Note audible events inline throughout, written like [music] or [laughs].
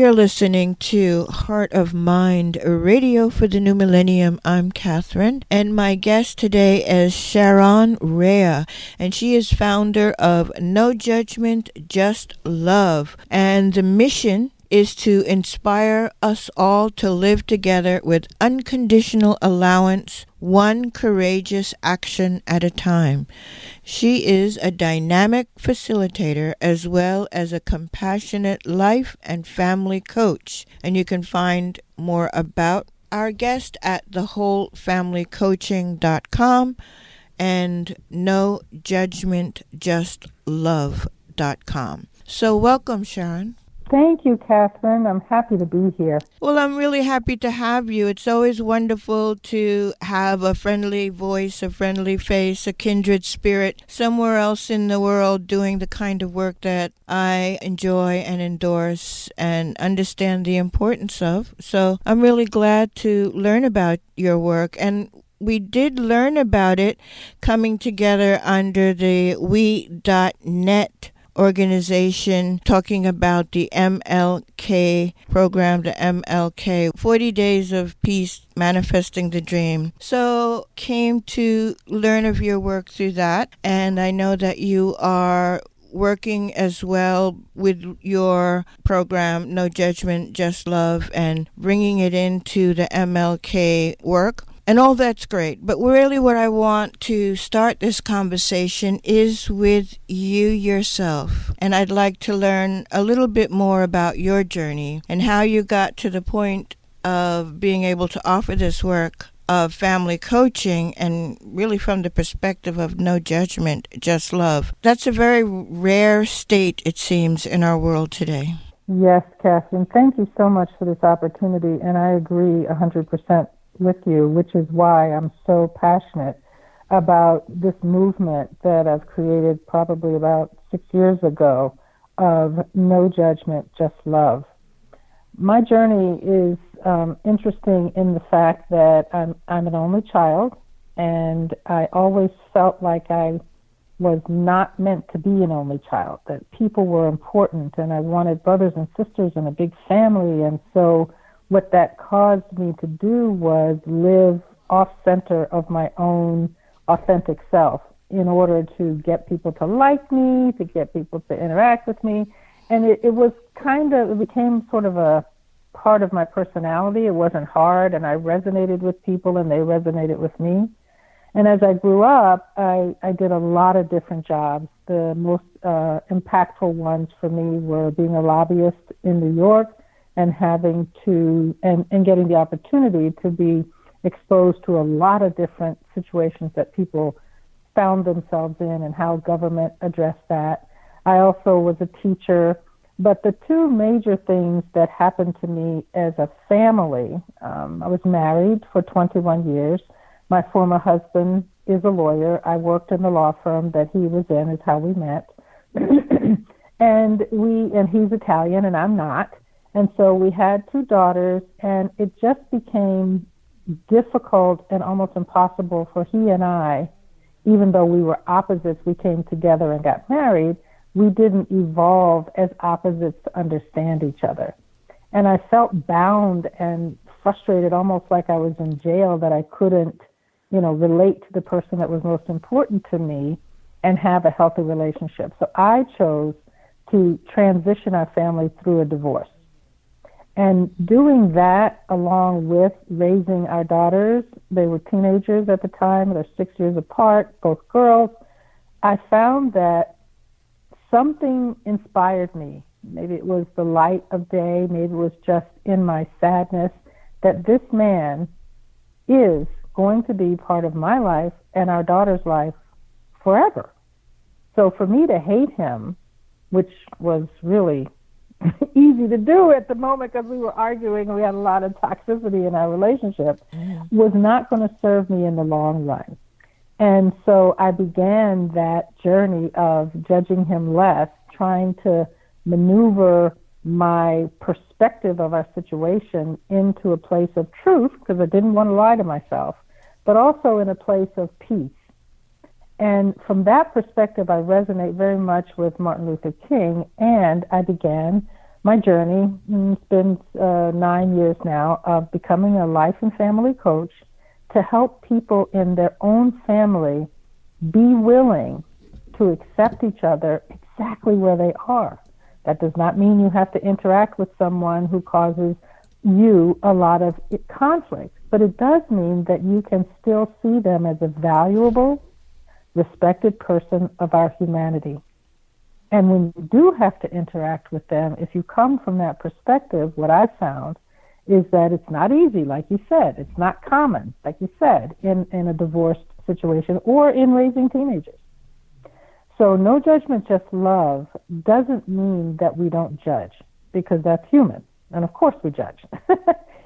You're listening to Heart of Mind Radio for the New Millennium. I'm Kathryn, and my guest today is Sharon Rea, and she is founder of No Judgment, Just Love. And the mission is to inspire us all to live together with unconditional allowance, one courageous action at a time. She is a dynamic facilitator as well as a compassionate life and family coach. And you can find more about our guest at thewholefamilycoaching.com and no judgment just love.com. So welcome Sharon. Thank you, Kathryn. I'm happy to be here. Well, I'm really happy to have you. It's always wonderful to have a friendly voice, a friendly face, a kindred spirit somewhere else in the world doing the kind of work that I enjoy and endorse and understand the importance of. So I'm really glad to learn about your work. And we did learn about it coming together under the we.net organization talking about the MLK program, the MLK 40 Days of Peace Manifesting the Dream. So, came to learn of your work through that, and I know that you are working as well with your program, No Judgment, Just Love, and bringing it into the MLK work. And all that's great. But really, what I want to start this conversation is with you yourself. And I'd like to learn a little bit more about your journey and how you got to the point of being able to offer this work of family coaching and really from the perspective of no judgment, just love. That's a very rare state, it seems, in our world today. Yes, Kathryn. Thank you so much for this opportunity. And I agree 100% with you, which is why I'm so passionate about this movement that I've created probably about six years ago of no judgment, just love. My journey is um, interesting in the fact that I'm, I'm an only child, and I always felt like I was not meant to be an only child, that people were important, and I wanted brothers and sisters and a big family, and so what that caused me to do was live off center of my own authentic self in order to get people to like me, to get people to interact with me. And it, it was kind of, it became sort of a part of my personality. It wasn't hard, and I resonated with people, and they resonated with me. And as I grew up, I, I did a lot of different jobs. The most uh, impactful ones for me were being a lobbyist in New York and having to and, and getting the opportunity to be exposed to a lot of different situations that people found themselves in and how government addressed that. I also was a teacher, but the two major things that happened to me as a family, um, I was married for 21 years. My former husband is a lawyer. I worked in the law firm that he was in, is how we met. [clears throat] and we and he's Italian and I'm not. And so we had two daughters, and it just became difficult and almost impossible for he and I, even though we were opposites, we came together and got married, we didn't evolve as opposites to understand each other. And I felt bound and frustrated, almost like I was in jail, that I couldn't, you know, relate to the person that was most important to me and have a healthy relationship. So I chose to transition our family through a divorce. And doing that along with raising our daughters, they were teenagers at the time, they're six years apart, both girls, I found that something inspired me. Maybe it was the light of day, maybe it was just in my sadness that this man is going to be part of my life and our daughter's life forever. So for me to hate him, which was really [laughs] easy to do at the moment because we were arguing and we had a lot of toxicity in our relationship mm. was not going to serve me in the long run. And so I began that journey of judging him less, trying to maneuver my perspective of our situation into a place of truth because I didn't want to lie to myself, but also in a place of peace. And from that perspective, I resonate very much with Martin Luther King, and I began my journey. It's been uh, nine years now of becoming a life and family coach to help people in their own family be willing to accept each other exactly where they are. That does not mean you have to interact with someone who causes you a lot of conflict, but it does mean that you can still see them as a valuable, respected person of our humanity. And when you do have to interact with them, if you come from that perspective, what I've found is that it's not easy, like you said. It's not common, like you said, in, in a divorced situation or in raising teenagers. So, no judgment, just love doesn't mean that we don't judge because that's human. And of course, we judge. [laughs] it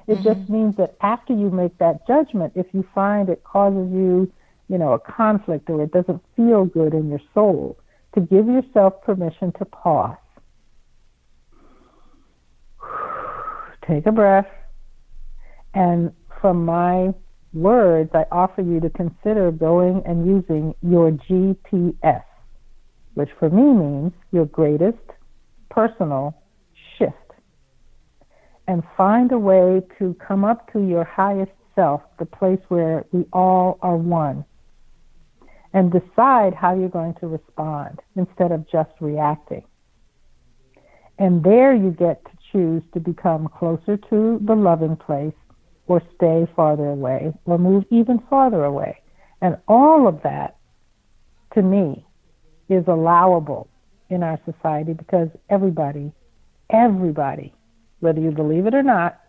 mm-hmm. just means that after you make that judgment, if you find it causes you, you know, a conflict or it doesn't feel good in your soul, to give yourself permission to pause. [sighs] Take a breath. And from my words, I offer you to consider going and using your GPS, which for me means your greatest personal shift. And find a way to come up to your highest self, the place where we all are one and decide how you're going to respond instead of just reacting. And there you get to choose to become closer to the loving place or stay farther away or move even farther away. And all of that, to me, is allowable in our society because everybody, everybody, whether you believe it or not,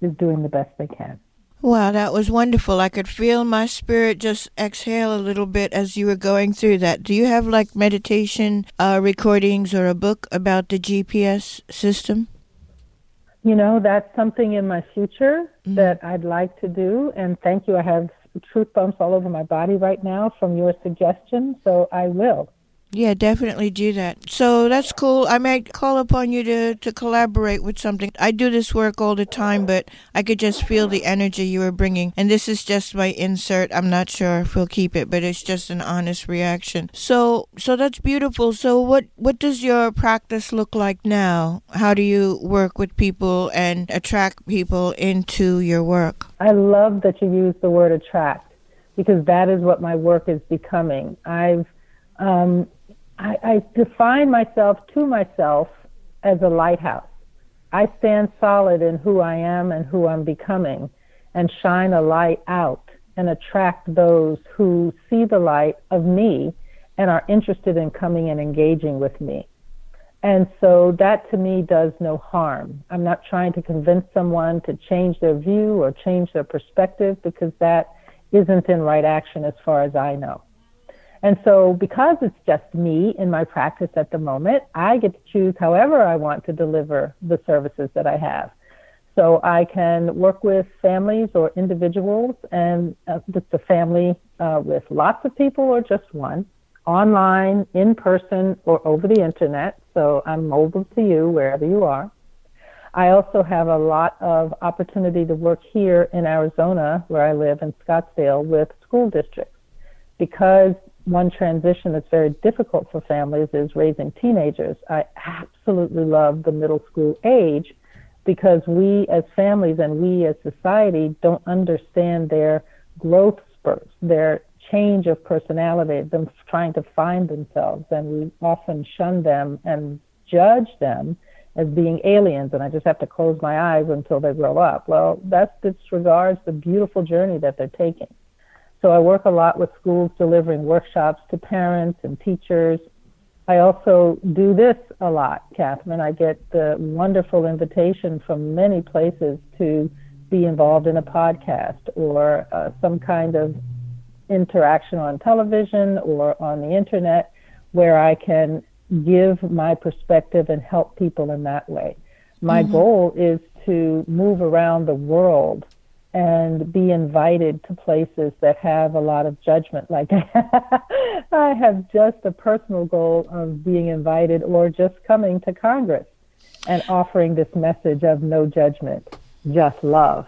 is doing the best they can. Wow, that was wonderful. I could feel my spirit just exhale a little bit as you were going through that. Do you have like meditation uh, recordings or a book about the GPS system? You know, that's something in my future mm-hmm. that I'd like to do. And thank you. I have truth bumps all over my body right now from your suggestion, so I will. Yeah, definitely do that. So that's cool. I might call upon you to, to collaborate with something. I do this work all the time, but I could just feel the energy you were bringing. And this is just my insert. I'm not sure if we'll keep it, but it's just an honest reaction. So, so that's beautiful. So what, what does your practice look like now? How do you work with people and attract people into your work? I love that you use the word attract because that is what my work is becoming. I've, um, I, I define myself to myself as a lighthouse. I stand solid in who I am and who I'm becoming and shine a light out and attract those who see the light of me and are interested in coming and engaging with me. And so that to me does no harm. I'm not trying to convince someone to change their view or change their perspective because that isn't in right action as far as I know. And so, because it's just me in my practice at the moment, I get to choose however I want to deliver the services that I have. So, I can work with families or individuals, and uh, it's a family uh, with lots of people or just one, online, in person, or over the internet. So, I'm mobile to you wherever you are. I also have a lot of opportunity to work here in Arizona, where I live in Scottsdale, with school districts because one transition that's very difficult for families is raising teenagers. I absolutely love the middle school age because we as families and we as society don't understand their growth spurts, their change of personality, them trying to find themselves, and we often shun them and judge them as being aliens, and I just have to close my eyes until they grow up. Well, that disregards the beautiful journey that they're taking. So I work a lot with schools delivering workshops to parents and teachers. I also do this a lot, Kathryn. I get the wonderful invitation from many places to be involved in a podcast or uh, some kind of interaction on television or on the internet where I can give my perspective and help people in that way. My mm-hmm. goal is to move around the world and be invited to places that have a lot of judgment [laughs] like I have just a personal goal of being invited or just coming to Congress and offering this message of no judgment, just love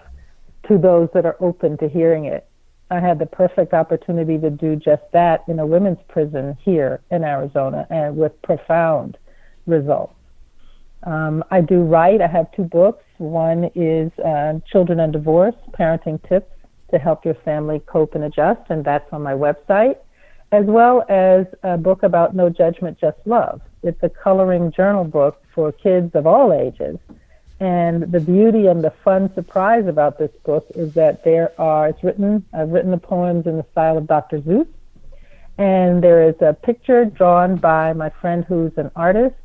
to those that are open to hearing it. I had the perfect opportunity to do just that in a women's prison here in Arizona and with profound results. Um, I do write. I have two books. One is uh, Children and Divorce Parenting Tips to Help Your Family Cope and Adjust, and that's on my website, as well as a book about No Judgment, Just Love. It's a coloring journal book for kids of all ages. And the beauty and the fun surprise about this book is that there are, it's written, I've written the poems in the style of Dr. Seuss. And there is a picture drawn by my friend who's an artist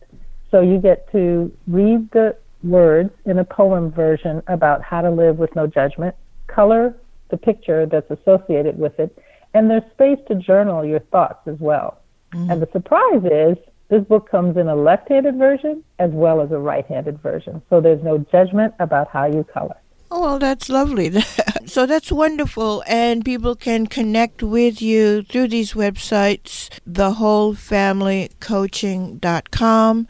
so you get to read the words in a poem version about how to live with no judgment, color the picture that's associated with it, and there's space to journal your thoughts as well. Mm-hmm. And the surprise is this book comes in a left handed version as well as a right handed version. So there's no judgment about how you color. Oh, well, that's lovely. [laughs] so that's wonderful. And people can connect with you through these websites, thewholefamilycoaching.com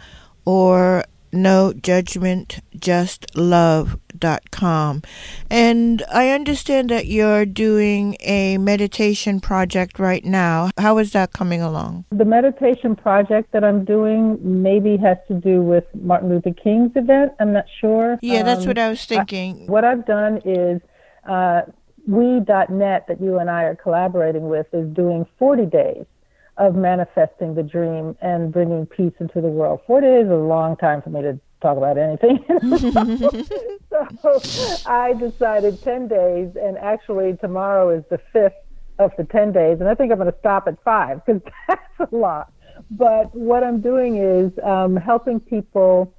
or no judgment just love.com and i understand that you're doing a meditation project right now. How is that coming along? The meditation project that i'm doing maybe has to do with martin luther king's event. I'm not sure. Yeah that's um, what i was thinking. I, what i've done is uh, we.net that you and i are collaborating with is doing 40 days of manifesting the dream and bringing peace into the world. Four days is a long time for me to talk about anything. [laughs] so I decided 10 days, and actually tomorrow is the fifth of the 10 days, and I think I'm going to stop at five because [laughs] that's a lot. But what I'm doing is um, helping people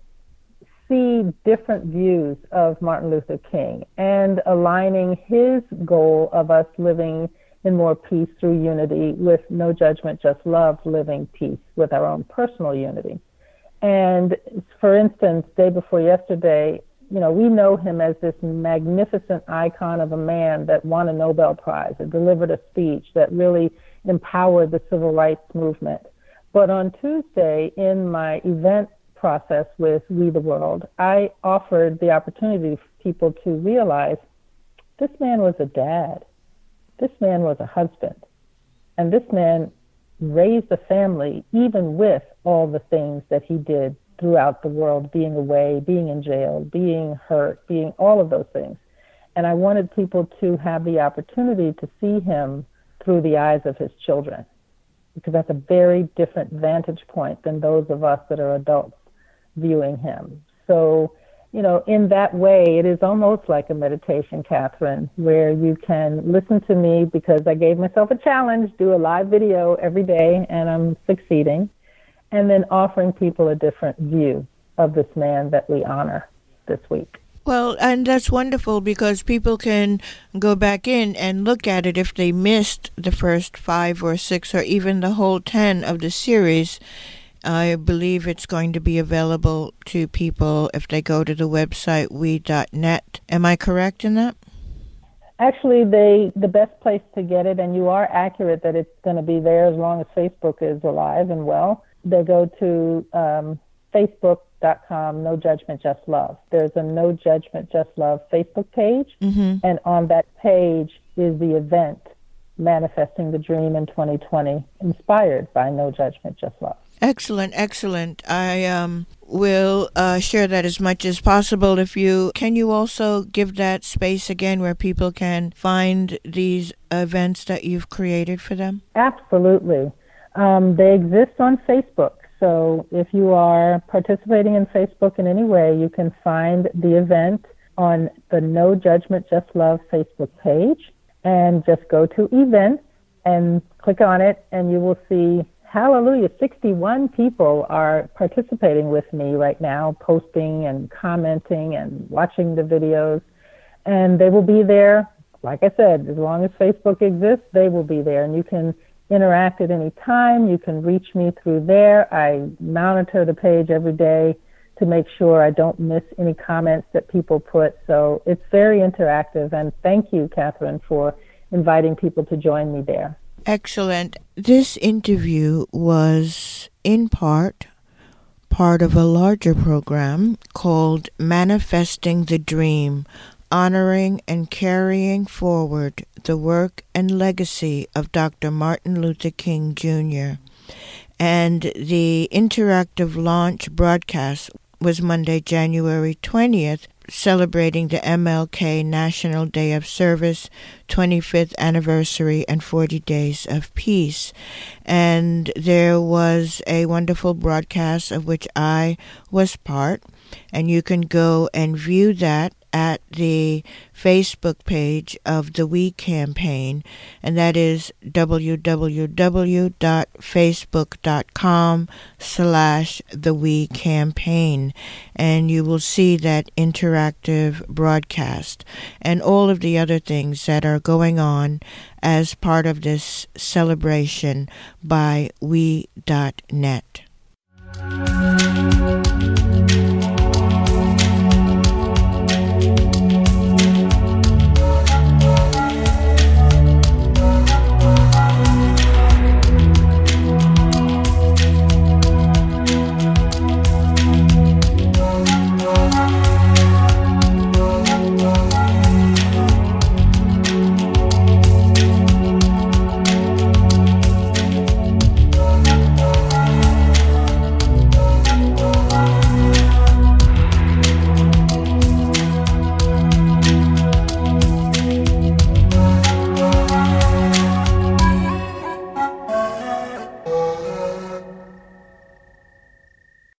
see different views of Martin Luther King and aligning his goal of us living in more peace through unity with no judgment, just love, living peace with our own personal unity. And for instance, day before yesterday, you know, we know him as this magnificent icon of a man that won a Nobel Prize and delivered a speech that really empowered the civil rights movement. But on Tuesday, in my event process with We the World, I offered the opportunity for people to realize this man was a dad. This man was a husband. And this man raised a family even with all the things that he did throughout the world, being away, being in jail, being hurt, being all of those things. And I wanted people to have the opportunity to see him through the eyes of his children, because that's a very different vantage point than those of us that are adults viewing him. So you know, in that way, it is almost like a meditation, Kathryn, where you can listen to me because I gave myself a challenge, do a live video every day, and I'm succeeding, and then offering people a different view of this man that we honor this week. Well, and that's wonderful because people can go back in and look at it if they missed the first five or six or even the whole ten of the series I believe it's going to be available to people if they go to the website we.net. Am I correct in that? Actually, they the best place to get it, and you are accurate that it's going to be there as long as Facebook is alive and well. They go to um, Facebook.com, No Judgment, Just Love. There's a No Judgment, Just Love Facebook page, mm-hmm. and on that page is the event Manifesting the Dream in 2020, inspired by No Judgment, Just Love. Excellent, excellent. I um, will uh, share that as much as possible. If you can, you also give that space again where people can find these events that you've created for them. Absolutely, um, they exist on Facebook. So if you are participating in Facebook in any way, you can find the event on the No Judgment Just Love Facebook page, and just go to events and click on it, and you will see Hallelujah. 61 people are participating with me right now, posting and commenting and watching the videos. And they will be there, like I said, as long as Facebook exists, they will be there. And you can interact at any time. You can reach me through there. I monitor the page every day to make sure I don't miss any comments that people put. So it's very interactive. And thank you, Kathryn, for inviting people to join me there. Excellent. This interview was in part part of a larger program called Manifesting the Dream, honoring and carrying forward the work and legacy of Dr. Martin Luther King Jr. And the interactive launch broadcast was Monday, January 20th, celebrating the MLK National Day of Service, 25th anniversary, and 40 days of peace. And there was a wonderful broadcast of which I was part, and you can go and view that at the Facebook page of the We Campaign, and that is www.facebook.com slash the We Campaign. And you will see that interactive broadcast and all of the other things that are going on as part of this celebration by We.net.